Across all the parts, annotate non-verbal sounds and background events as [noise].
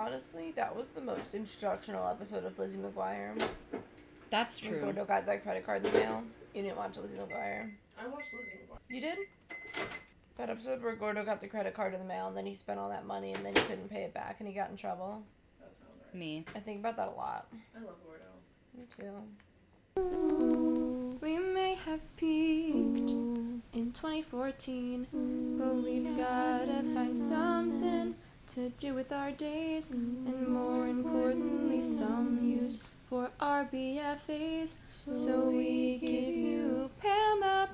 Honestly, that was the most instructional episode of Lizzie McGuire. That's true. Gordo got that credit card in the mail. You didn't watch Lizzie McGuire. I watched Lizzie McGuire. You did? That episode where Gordo got the credit card in the mail and then he spent all that money and then he couldn't pay it back and he got in trouble. That sounds right. Me. I think about that a lot. I love Gordo. Me too. We may have peaked in 2014, but we've gotta find something to do with our days, and more importantly, some use for our BFAs. So we give you Pam Up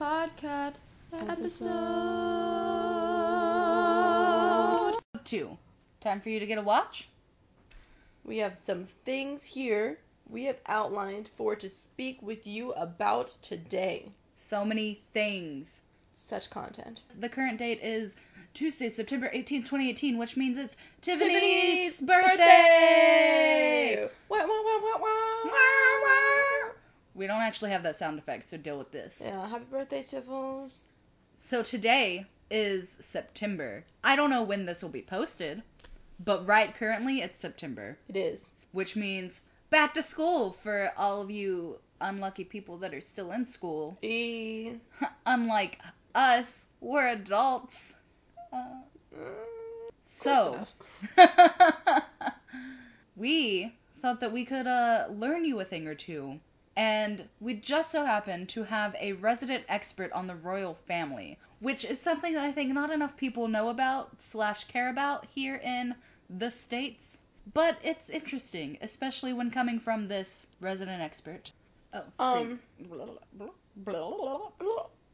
Podcast episode. Two. Time for you to get a watch? We have some things here we have outlined for to speak with you about today. So many things. Such content. The current date is Tuesday, September 18th, 2018, which means it's Tiffany's, Tiffany's birthday! Wah, wah, wah, wah. We don't actually have that sound effect, so deal with this. Yeah, happy birthday, Tiffles. So today is September. I don't know when this will be posted, but right currently it's September, It is. which means back to school for all of you unlucky people that are still in school. E. [laughs] Unlike us, we're adults. Uh, so, [laughs] we thought that we could uh, learn you a thing or two. And we just so happen to have a resident expert on the royal family, which is something that I think not enough people know about slash care about here in the States. But it's interesting, especially when coming from this resident expert. Oh, Um.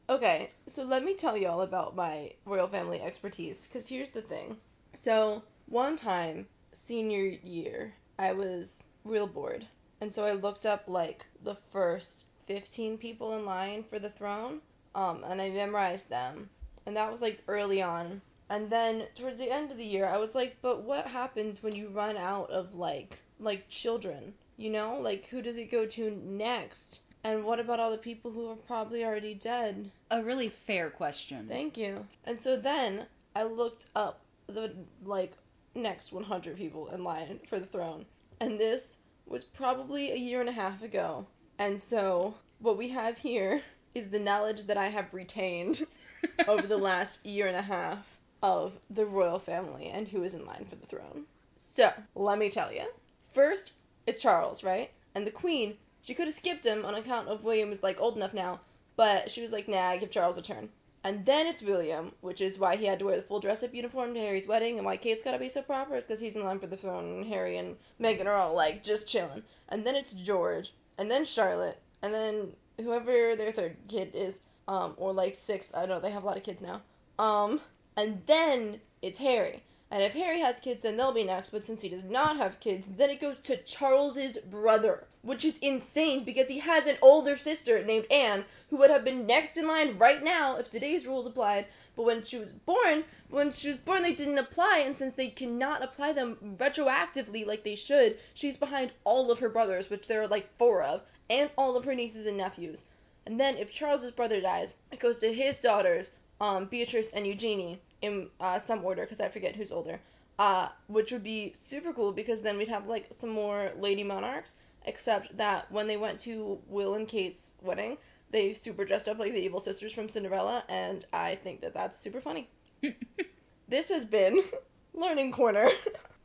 Okay, so let me tell y'all about my royal family expertise. Because here's the thing. So, one time, senior year, I was real bored. And so I looked up, like, the first 15 people in line for the throne. Um, and I memorized them. And that was, like, early on. And then, towards the end of the year, I was like, but what happens when you run out of, like, like, children? You know? Like, who does it go to next? And what about all the people who are probably already dead? a really fair question. Thank you. And so then I looked up the like next 100 people in line for the throne. And this was probably a year and a half ago. And so what we have here is the knowledge that I have retained [laughs] over the last year and a half of the royal family and who is in line for the throne. So, let me tell you. First, it's Charles, right? And the queen, she could have skipped him on account of William is like old enough now, but she was like, nah, give Charles a turn. And then it's William, which is why he had to wear the full dress up uniform to Harry's wedding, and why Kate's gotta be so proper is because he's in line for the throne, and Harry and Meghan are all like just chilling. And then it's George, and then Charlotte, and then whoever their third kid is, um, or like sixth, I don't know, they have a lot of kids now. Um, and then it's Harry. And if Harry has kids, then they'll be next. But since he does not have kids, then it goes to Charles's brother, which is insane because he has an older sister named Anne who would have been next in line right now if today's rules applied. But when she was born, when she was born, they didn't apply, and since they cannot apply them retroactively like they should, she's behind all of her brothers, which there are like four of, and all of her nieces and nephews. And then if Charles's brother dies, it goes to his daughters, um, Beatrice and Eugenie, in uh, some order because I forget who's older. Uh, which would be super cool because then we'd have like some more lady monarchs. Except that when they went to Will and Kate's wedding, they super dressed up like the evil sisters from Cinderella, and I think that that's super funny. [laughs] this has been [laughs] Learning Corner.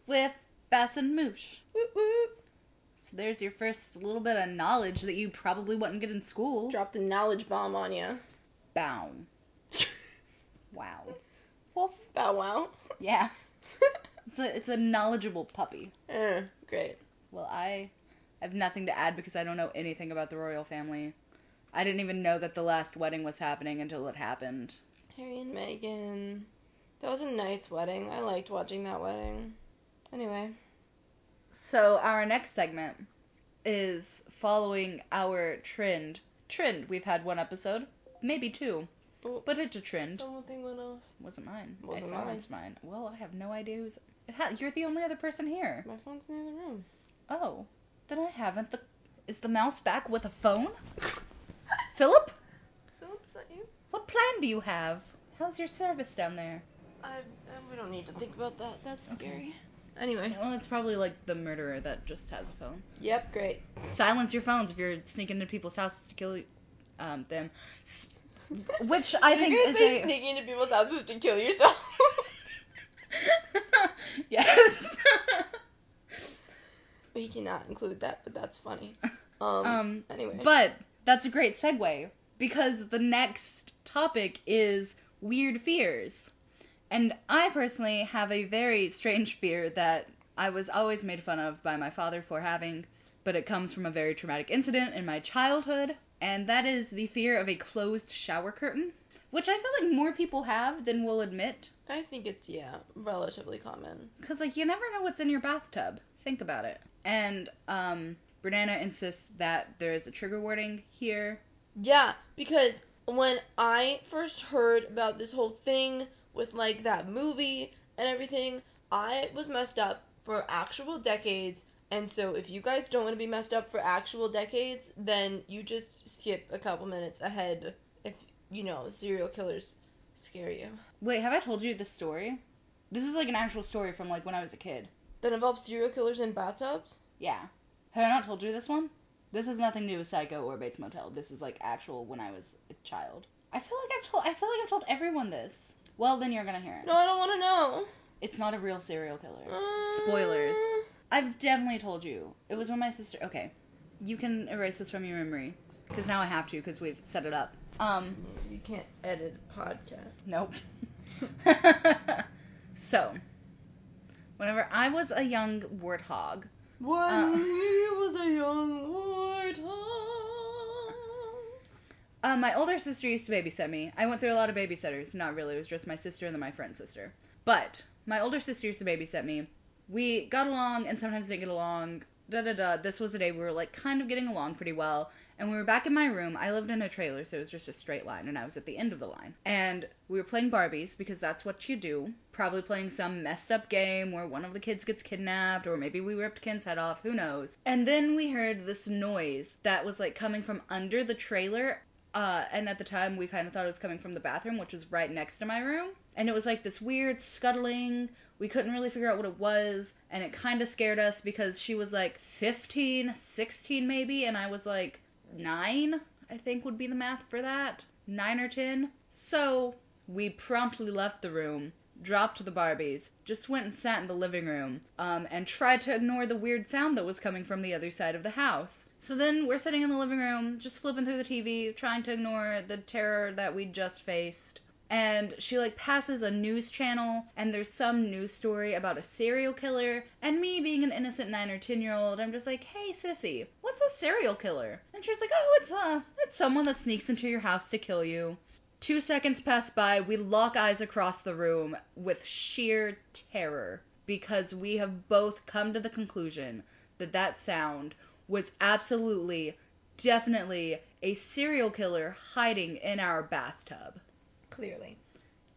With Bass and Moosh. So there's your first little bit of knowledge that you probably wouldn't get in school. Dropped a knowledge bomb on you. Bow. [laughs] Wow. Wolf. Bow wow. Yeah. [laughs] It's a it's a knowledgeable puppy. Eh, great. Well, I have nothing to add because I don't know anything about the royal family. I didn't even know that the last wedding was happening until it happened. Harry and Meghan. That was a nice wedding. I liked watching that wedding. Anyway. So our next segment is following our trend. Trend. We've had one episode, maybe two, But but it's a trend. someone thing went off. Wasn't mine. Wasn't I mine. it's mine. Well, I have no idea who's. It ha- you're the only other person here. My phone's in the other room. Oh, then I haven't. The is the mouse back with a phone? [laughs] Philip, Philip, is that you? what plan do you have? How's your service down there? I, I we don't need to think about that. That's Okay. scary. Anyway. Well, it's probably like the murderer that just has a phone. Yep, great. Silence your phones if you're sneaking into people's houses to kill um, them. S- Which I think You're is gonna say a sneaking into people's houses to kill yourself. [laughs] yes. [laughs] we cannot include that, but that's funny. [laughs] Um, um, anyway. but that's a great segue because the next topic is weird fears. And I personally have a very strange fear that I was always made fun of by my father for having, but it comes from a very traumatic incident in my childhood, and that is the fear of a closed shower curtain, which I feel like more people have than will admit. I think it's yeah, relatively common. Because, like, you never know what's in your bathtub. Think about it. And, um, Brianna insists that there is a trigger warning here. Yeah, because when I first heard about this whole thing with like that movie and everything, I was messed up for actual decades. And so if you guys don't want to be messed up for actual decades, then you just skip a couple minutes ahead if you know serial killers scare you. Wait, have I told you this story? This is like an actual story from like when I was a kid. That involves serial killers in bathtubs? Yeah. Have I not told you this one? This has nothing to do with Psycho or Bates Motel. This is like actual when I was a child. I feel like I've told I feel like I've told everyone this. Well, then you're gonna hear it. No, I don't want to know. It's not a real serial killer. Uh, Spoilers. I've definitely told you. It was when my sister. Okay, you can erase this from your memory because now I have to because we've set it up. Um, You can't edit a podcast. nope. [laughs] so, whenever I was a young warthog, When Uh. he was a young warthog. Uh, my older sister used to babysit me. I went through a lot of babysitters. Not really. It was just my sister and then my friend's sister. But my older sister used to babysit me. We got along and sometimes didn't get along. Da da da. This was a day we were like kind of getting along pretty well. And we were back in my room. I lived in a trailer, so it was just a straight line, and I was at the end of the line. And we were playing Barbies because that's what you do. Probably playing some messed up game where one of the kids gets kidnapped, or maybe we ripped Ken's head off. Who knows? And then we heard this noise that was like coming from under the trailer uh, and at the time, we kind of thought it was coming from the bathroom, which was right next to my room. And it was like this weird scuttling. We couldn't really figure out what it was. And it kind of scared us because she was like 15, 16 maybe. And I was like 9, I think would be the math for that. 9 or 10. So we promptly left the room, dropped the Barbies, just went and sat in the living room, um, and tried to ignore the weird sound that was coming from the other side of the house. So then we're sitting in the living room, just flipping through the TV, trying to ignore the terror that we just faced. And she like passes a news channel, and there's some news story about a serial killer. And me being an innocent nine or ten year old, I'm just like, "Hey, sissy, what's a serial killer?" And she's like, "Oh, it's uh, it's someone that sneaks into your house to kill you." Two seconds pass by, we lock eyes across the room with sheer terror because we have both come to the conclusion that that sound was absolutely, definitely a serial killer hiding in our bathtub. Clearly.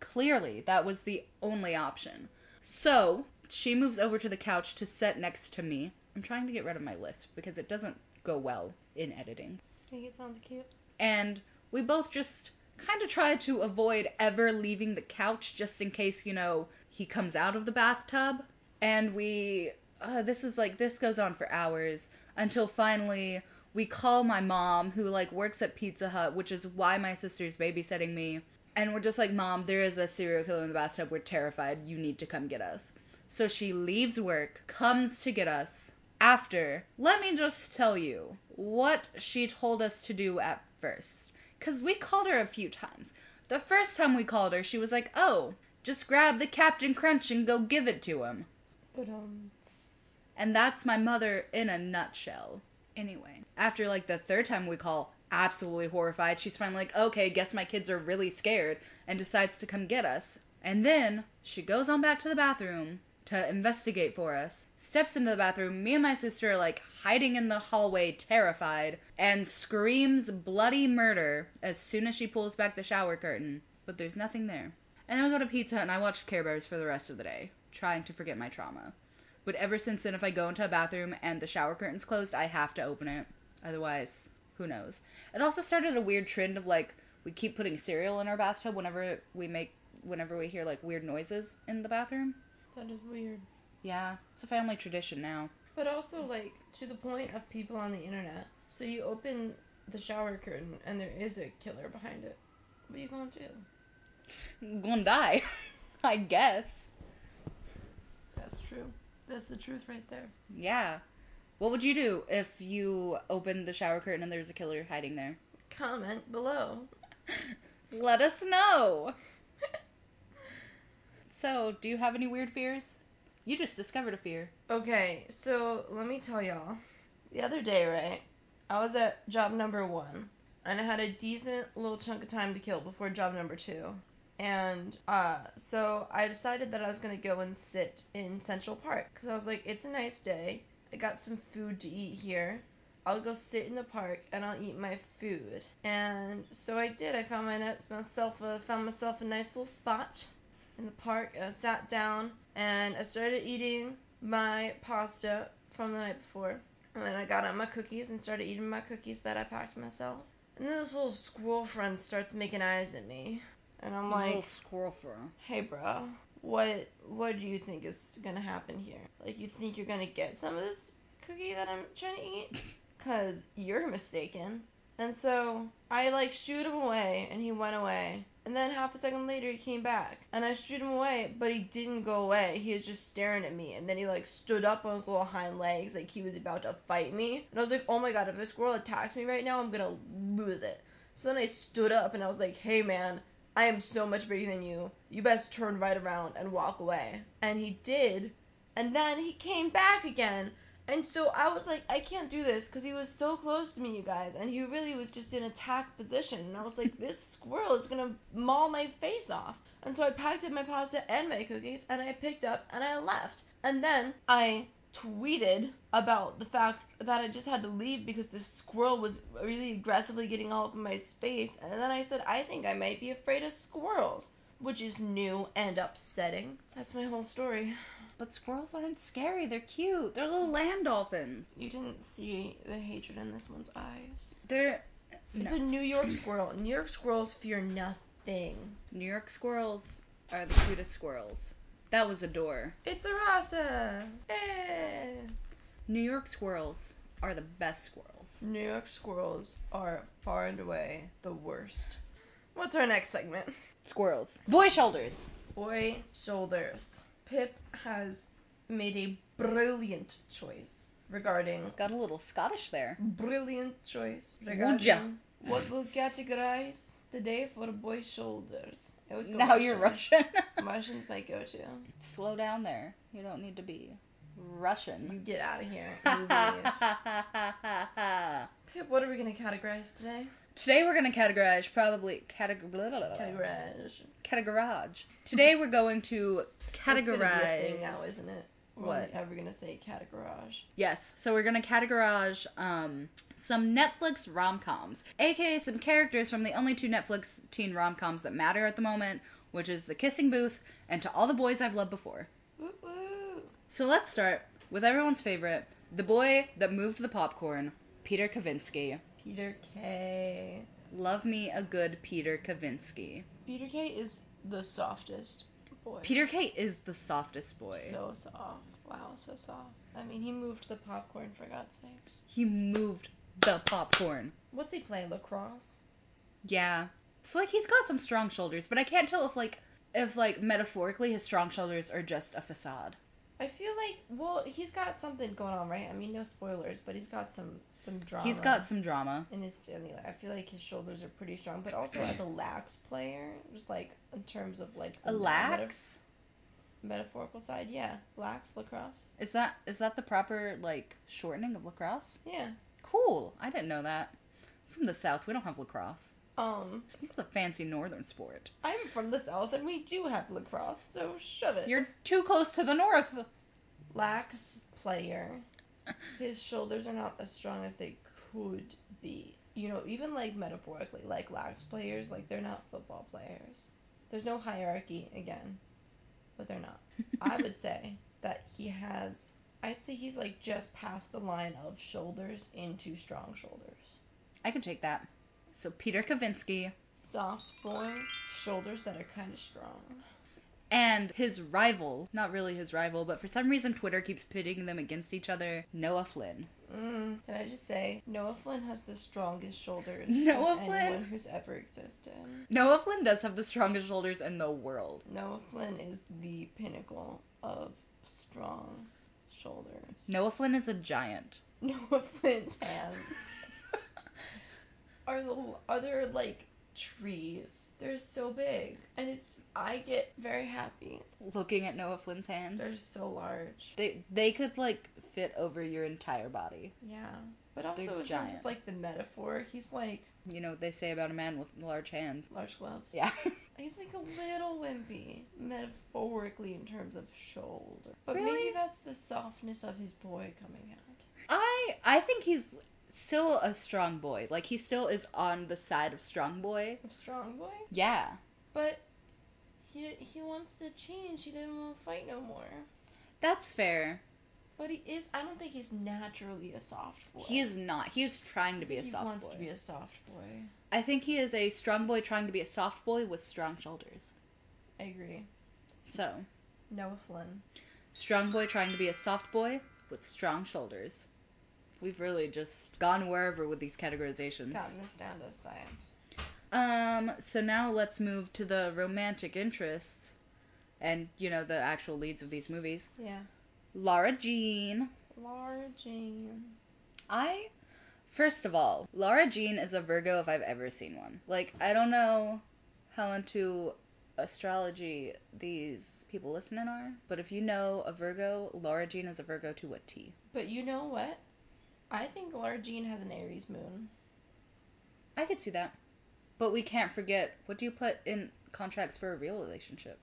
Clearly, that was the only option. So, she moves over to the couch to sit next to me. I'm trying to get rid of my list because it doesn't go well in editing. I think it sounds cute. and we both just kind of try to avoid ever leaving the couch just in case you know he comes out of the bathtub and we uh, this is like this goes on for hours until finally we call my mom who like works at pizza hut which is why my sister's babysitting me and we're just like mom there is a serial killer in the bathtub we're terrified you need to come get us so she leaves work comes to get us after, let me just tell you what she told us to do at first. Because we called her a few times. The first time we called her, she was like, oh, just grab the Captain Crunch and go give it to him. But um And that's my mother in a nutshell. Anyway, after like the third time we call, absolutely horrified, she's finally like, okay, guess my kids are really scared, and decides to come get us. And then she goes on back to the bathroom to investigate for us, steps into the bathroom. Me and my sister are like hiding in the hallway, terrified, and screams bloody murder as soon as she pulls back the shower curtain. But there's nothing there. And then we go to Pizza and I watch Care Bears for the rest of the day, trying to forget my trauma. But ever since then, if I go into a bathroom and the shower curtain's closed, I have to open it. Otherwise, who knows? It also started a weird trend of like we keep putting cereal in our bathtub whenever we make whenever we hear like weird noises in the bathroom. that is weird. Yeah, it's a family tradition now. But also, like, to the point of people on the internet. So you open the shower curtain and there is a killer behind it. What are you gonna do? Gonna die, [laughs] I guess. That's true. That's the truth right there. Yeah. What would you do if you opened the shower curtain and there's a killer hiding there? Comment below. [laughs] Let us know. [laughs] so, do you have any weird fears? You just discovered a fear. Okay, so let me tell y'all. The other day, right, I was at job number one, and I had a decent little chunk of time to kill before job number two. And uh, so I decided that I was gonna go and sit in Central Park because I was like, it's a nice day. I got some food to eat here. I'll go sit in the park and I'll eat my food. And so I did. I found my, myself a, found myself a nice little spot in the park. And I sat down and I started eating my pasta from the night before. And then I got out my cookies and started eating my cookies that I packed myself. And then this little squirrel friend starts making eyes at me. And I'm like, squirrel friend. hey, bro, what, what do you think is gonna happen here? Like, you think you're gonna get some of this cookie that I'm trying to eat? [laughs] Cause you're mistaken. And so I like shoot him away, and he went away. And then half a second later, he came back, and I shoot him away, but he didn't go away. He was just staring at me, and then he like stood up on his little hind legs, like he was about to fight me. And I was like, oh my god, if a squirrel attacks me right now, I'm gonna lose it. So then I stood up, and I was like, hey man, I am so much bigger than you. You best turn right around and walk away. And he did, and then he came back again. And so I was like, I can't do this because he was so close to me, you guys, and he really was just in attack position. And I was like, this squirrel is gonna maul my face off. And so I packed up my pasta and my cookies, and I picked up and I left. And then I tweeted about the fact that I just had to leave because the squirrel was really aggressively getting all up in my space. And then I said, I think I might be afraid of squirrels, which is new and upsetting. That's my whole story. But squirrels aren't scary. They're cute. They're little land dolphins. You didn't see the hatred in this one's eyes. They're It's a New York [clears throat] squirrel. New York squirrels fear nothing. New York squirrels are the cutest squirrels. That was a door. It's a rasa. Eh. New York squirrels are the best squirrels. New York squirrels are far and away the worst. What's our next segment? Squirrels. Boy shoulders. Boy shoulders. Pip has made a brilliant choice regarding Got a little Scottish there. brilliant choice Would regarding ya? what will categorize the day for boy shoulders. It was Now you're Russian. [laughs] Russian's my go-to. Slow down there. You don't need to be Russian. You get out of here. [laughs] Pip, what are we gonna categorize today? Today we're gonna categorize probably categ-. Categorize. categorize. Today we're going to It's gonna be a categorize. thing now, isn't it? We're What? only ever gonna say categorize. Yes, so we're gonna categorize um some Netflix rom coms, aka some characters from the only two Netflix teen rom coms that matter at the moment, which is The Kissing Booth and To All the Boys I've Loved Before. Woo woo. So let's start with everyone's favorite, the boy that moved the popcorn, Peter Kavinsky. Peter K. Love me a good Peter Kavinsky. Peter K is the softest boy. Peter K is the softest boy. So soft. Wow, so soft. I mean, he moved the popcorn for God's sakes. He moved the popcorn. What's he play? Lacrosse? Yeah. So like he's got some strong shoulders, but I can't tell if like if like metaphorically his strong shoulders are just a facade. I feel like, well, he's got something going on, right? I mean, no spoilers, but he's got some some drama. He's got some drama. in his family. I feel like his shoulders are pretty strong, but also as a lax player, just like in terms of like A lax? meta- metaphorical side, yeah, lax lacrosse, Is that is that the proper like shortening of lacrosse? yeah. Cool. I didn't know that. From the south, we don't have lacrosse. Um, It's a fancy northern sport. I'm from the south, and we do have lacrosse, so shove it. You're too close to the north. lax player. His shoulders are not as strong as they could be. You know, even like metaphorically, like lax players, like they're not football players. There's no hierarchy again, but they're not. [laughs] I would say that he has. I'd say he's like just past the line of shoulders into strong shoulders. I can take that. So Peter Kavinsky, Soft boy, shoulders that are kind of strong. And his rival, not really his rival, but for some reason Twitter keeps pitting them against each other, Noah Flynn. Mm, can I just say, Noah Flynn has the strongest shoulders [laughs] Noah Flynn? anyone who's ever existed. Noah Flynn does have the strongest shoulders in the world. Noah Flynn is the pinnacle of strong shoulders. Noah Flynn is a giant. [laughs] Noah Flynn's hands are the are there like trees. They're so big, and it's I get very happy. Looking at Noah Flynn's hands. They're so large. They they could like fit over your entire body. Yeah, but also They're in terms of like the metaphor, he's like You know what they say about a man with large hands. large gloves. Yeah. [laughs] He's like a little wimpy, metaphorically in terms of shoulder. But Really? maybe that's the softness of his boy coming out. I I think he's still a strong boy. Like he still is on the side of strong boy. A strong boy, Yeah. but he he wants to change. He didn't want to fight no more. That's fair. But he is. I don't think he's naturally a soft boy. He is not. He is trying to be a he soft boy. He wants to be a soft boy. I think he is a strong boy trying to be a soft boy with strong shoulders. I agree. So, Noah Flynn. strong boy trying to be a soft boy with strong shoulders. We've really just gone wherever with these categorizations. Gotten this down to science. Um, so now let's move to the romantic interests and, you know, the actual leads of these movies. Yeah. Lara Jean. Lara Jean. I, first of all, Lara Jean is a Virgo if I've ever seen one. Like, I don't know how into astrology these people listening are, but if you know a Virgo, Lara Jean is a Virgo to a T. But you know what? I think Lara Jean has an Aries moon. I could see that. But we can't forget what do you put in contracts for a real relationship?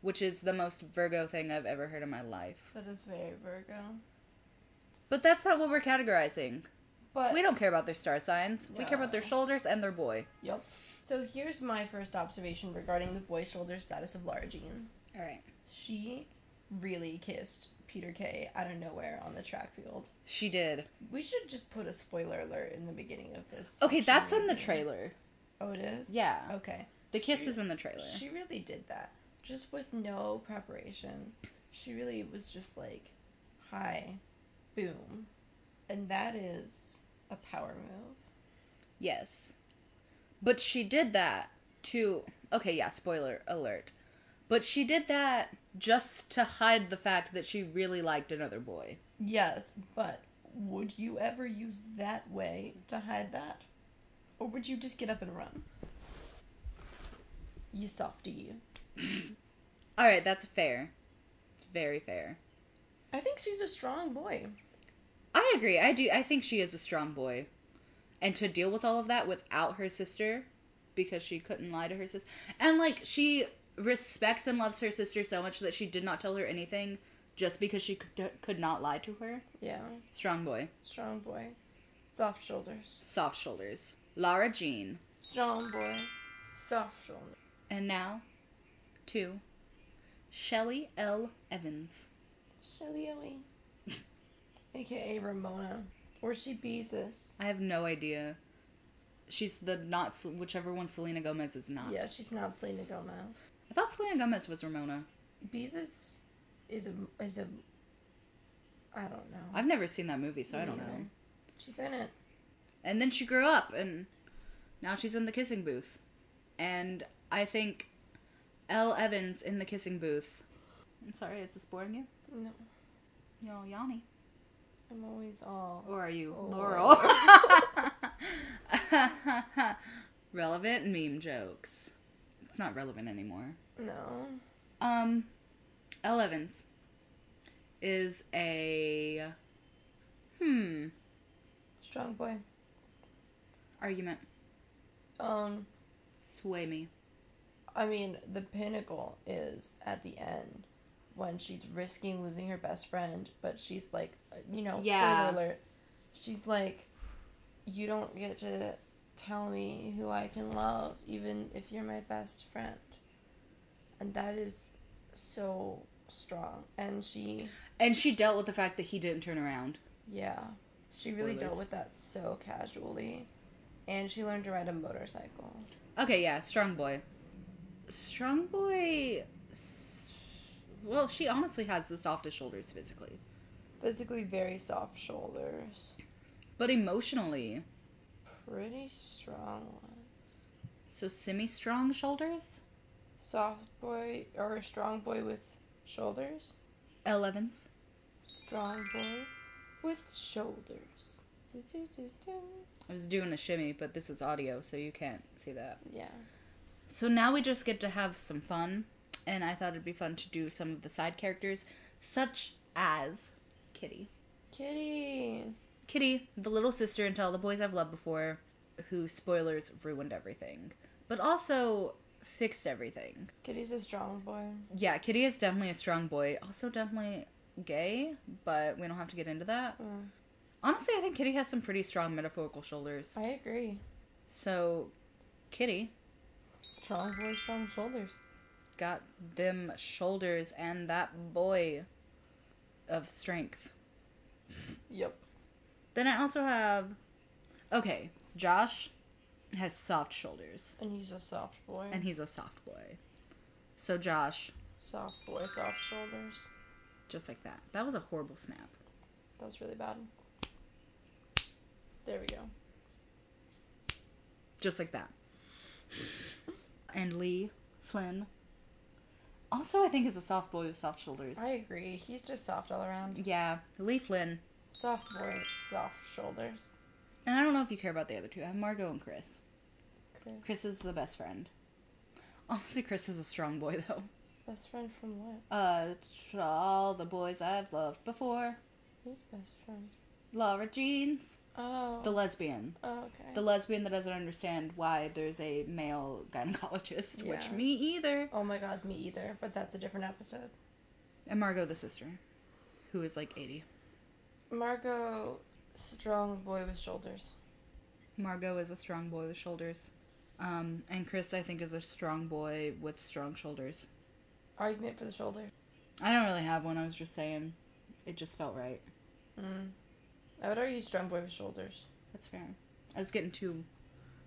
Which is the most Virgo thing I've ever heard in my life. That is very Virgo. But that's not what we're categorizing. But We don't care about their star signs. We care about their shoulders and their boy. Yep. So here's my first observation regarding the boy shoulder status of Lara Jean. All right. She really kissed Peter K out of nowhere on the track field. She did. We should just put a spoiler alert in the beginning of this. Okay, that's in the trailer. Oh, it is. Yeah. Okay. The kiss She- is in the trailer. She really did that, just with no preparation. She really was just like, "Hi, boom," and that is a power move. Yes. But she did that to. Okay, yeah, spoiler alert. But she did that just to hide the fact that she really liked another boy. Yes, but would you ever use that way to hide that, or would you just get up and run? You softy. [clears throat] Alright, that's fair. It's very fair. I think she's a strong boy. I agree. I do. I think she is a strong boy. And to deal with all of that without her sister, because she couldn't lie to her sister. And, like, she respects and loves her sister so much that she did not tell her anything just because she could, could not lie to her. Yeah, Strong boy. strong boy. Soft shoulders. Soft shoulders. Lara Jean. Strong boy. Soft shoulders. And now, to Shelly L. Evans. Shelly Ellie. AKA [laughs] Ramona. Or she Beezus. I have no idea. She's the not whichever one Selena Gomez is not. Yeah, she's not Selena Gomez. I thought Selena Gomez was Ramona. Beezus is a is a I don't know. I've never seen that movie, so I don't Me know. She's in it. And then she grew up, and now she's in the kissing booth. And I think Elle Evans in the kissing booth. I'm sorry, is this boring you? No. Yo, Yanny. I'm always all Or are you Oh. Laurel? [laughs] [laughs] relevant meme jokes. It's not relevant anymore. No. Um, Elle Evans is a hmm Strong boy. argument. Um Sway me. I mean, the pinnacle is at the end when she's risking losing her best friend, but she's like, you know, Yeah. spoiler alert. She's like, you don't get to tell me who I can love, even if you're my best friend. And that is so strong. And she, And she dealt with the fact that he didn't turn around. yeah, she really dealt with that so casually. And she learned to ride a motorcycle. Okay, yeah, strong boy. Strong boy. Well, she honestly has the softest shoulders physically, Physically very soft shoulders. but emotionally, Pretty strong ones. so semi-strong shoulders. Soft boy or strong boy with shoulders. Elle Evans. Strong boy with shoulders. I was doing a shimmy, but this is audio, so you can't see that. Yeah. So now we just get to have some fun, and I thought it'd be fun to do some of the side characters, such as Kitty. Kitty. Kitty, the little sister in To All the Boys I've Loved Before, who, spoilers, ruined everything, but also fixed everything. Kitty's a strong boy. Yeah, Kitty is definitely a strong boy, also definitely gay, but we don't have to get into that. Mm. Honestly, I think Kitty has some pretty strong metaphorical shoulders. I agree. So, Kitty Strong boy, strong shoulders. got them shoulders and that boy of strength. Yep. Then I also have. Okay, Josh has soft shoulders, And he's a soft boy. and he's a soft boy. So, Josh, soft boy, soft shoulders. just like that. That was a horrible snap. That was really bad. There we go. Just like that. And Lee Flynn. Also, I think is a soft boy with soft shoulders. I agree. He's just soft all around. Yeah, Lee Flynn. Soft boy, soft shoulders. And I don't know if you care about the other two. I have Margot and Chris. Chris. Chris is the best friend. Honestly, Chris is a strong boy, though. Best friend from what? Uh, all the boys I've loved before. Who's best friend? Lara Jeans. Oh. The lesbian. oh, okay. The lesbian that doesn't understand why there's a male gynecologist, yeah. which me either. oh my god, me either. But that's a different episode. And Margot, the sister, who is like 80. Margot, strong boy with shoulders. Margot is a strong boy with shoulders. Um, and Chris, I think, is a strong boy with strong shoulders. Argument for the shoulder. I don't really have one, I was just saying. It just felt right. Mm. I would argue strong boy with shoulders. That's fair. I was getting too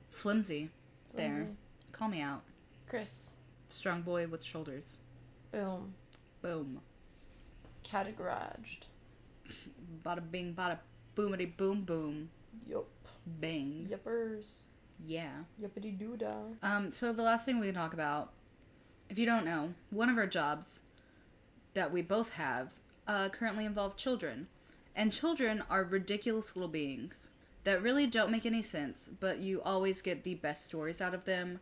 flimsy. There. Call me out. Chris. Strong boy with shoulders. Boom. Boom. Categorized. Bada bing, bada boomity boom boom. Yup. Bang. Yuppers. Yeah. Yuppity doo dah. Um, so the last thing we can talk about, if you don't know, one of our jobs that we both have uh, currently involve children. And children are ridiculous little beings that really don't make any sense, but you always get the best stories out of them,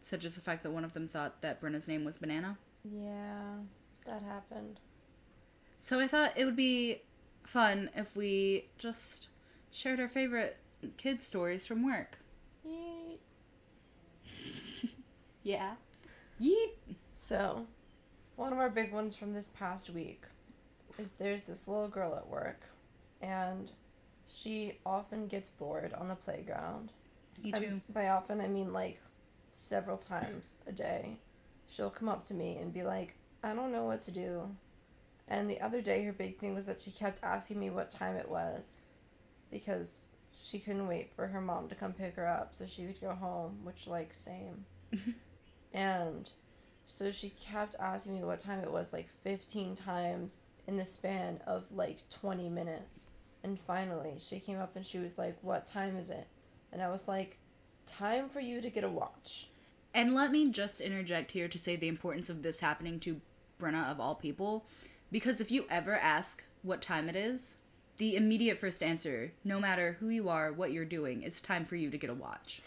such as the fact that one of them thought that Brenna's name was Banana. Yeah, that happened. So I thought it would be fun if we just shared our favorite kid stories from work. Yeet. Yeah. Yeet. So, one of our big ones from this past week is there's this little girl at work, and she often gets bored on the playground. You And too. by often, I mean like several times a day. She'll come up to me and be like, I don't know what to do. And the other day, her big thing was that she kept asking me what time it was because she couldn't wait for her mom to come pick her up so she could go home, which, like, same. [laughs] and so she kept asking me what time it was like 15 times in the span of like 20 minutes. And finally, she came up and she was like, What time is it? And I was like, Time for you to get a watch. And let me just interject here to say the importance of this happening to Brenna of all people. Because if you ever ask what time it is, the immediate first answer, no matter who you are, what you're doing, is time for you to get a watch.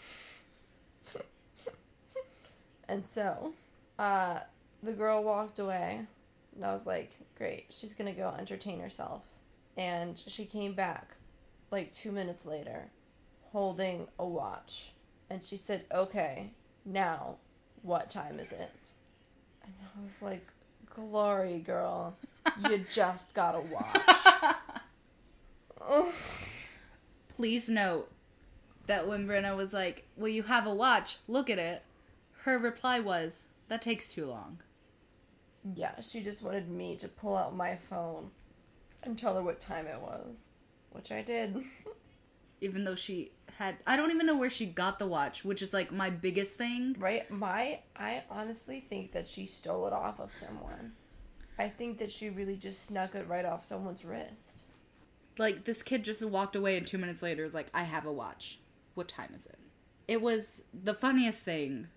And so, uh, the girl walked away. And I was like, Great, she's gonna go entertain herself. And she came back like two minutes later holding a watch. And she said, Okay, now, what time is it? And I was like, Glory, girl. You just gotta watch. [laughs] Please note that when Brenna was like, Will you have a watch, look at it, her reply was, That takes too long. yeah, she just wanted me to pull out my phone and tell her what time it was. Which I did. [laughs] Even though she had. I don't even know where she got the watch, which is like my biggest thing. Right? My I honestly think that she stole it off of someone. I think that she really just snuck it right off someone's wrist. Like this kid just walked away and 2 minutes later was like, "I have a watch. What time is it?" It was the funniest thing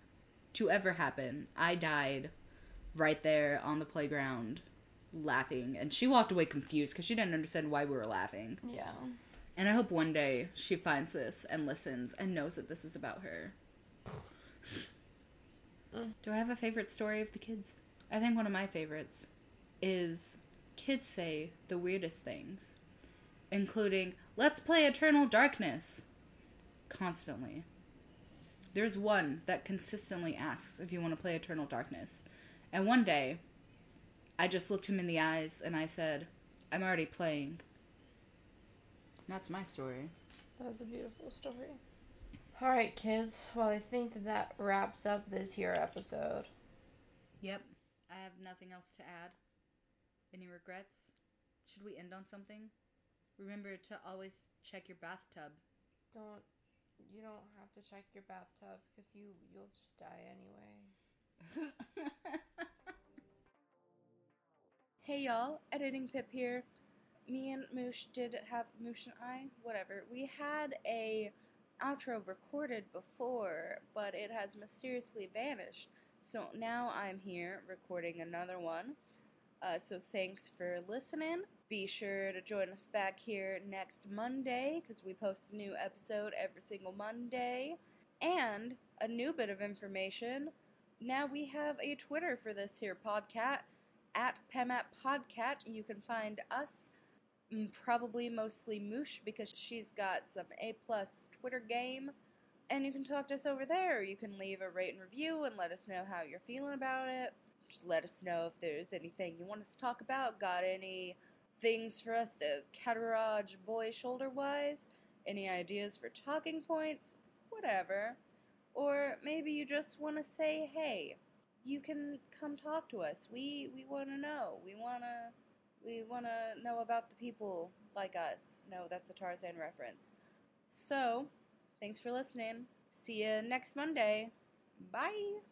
to ever happen. I died right there on the playground laughing and she walked away confused cuz she didn't understand why we were laughing. Yeah. And I hope one day she finds this and listens and knows that this is about her. [sighs] Do I have a favorite story of the kids? I think one of my favorites is kids say the weirdest things, including, let's play Eternal Darkness, constantly. There's one that consistently asks if you want to play Eternal Darkness. And one day, I just looked him in the eyes and I said, I'm already playing. That's my story. That was a beautiful story. All right, kids. Well, I think that that wraps up this here episode. Yep. I have nothing else to add. Any regrets? Should we end on something? Remember to always check your bathtub. Don't you don't have to check your bathtub because you you'll just die anyway. [laughs] Hey y'all, editing Pip here. Me and Moosh did have Moosh and I, whatever. We had a outro recorded before, but it has mysteriously vanished. So now I'm here recording another one. Uh, so thanks for listening. Be sure to join us back here next Monday because we post a new episode every single Monday. And a new bit of information. Now we have a Twitter for this here podcast at PEMAT Podcat. You can find us, mm, probably mostly Moosh because she's got some A plus Twitter game. And you can talk to us over there. You can leave a rate and review and let us know how you're feeling about it. Just let us know if there's anything you want us to talk about. Got any things for us to catarage boy shoulder wise? Any ideas for talking points? Whatever. Or maybe you just want to say, hey, you can come talk to us. We we want to know. We want to we want to know about the people like us. No, that's a Tarzan reference. So, thanks for listening. See you next Monday. Bye.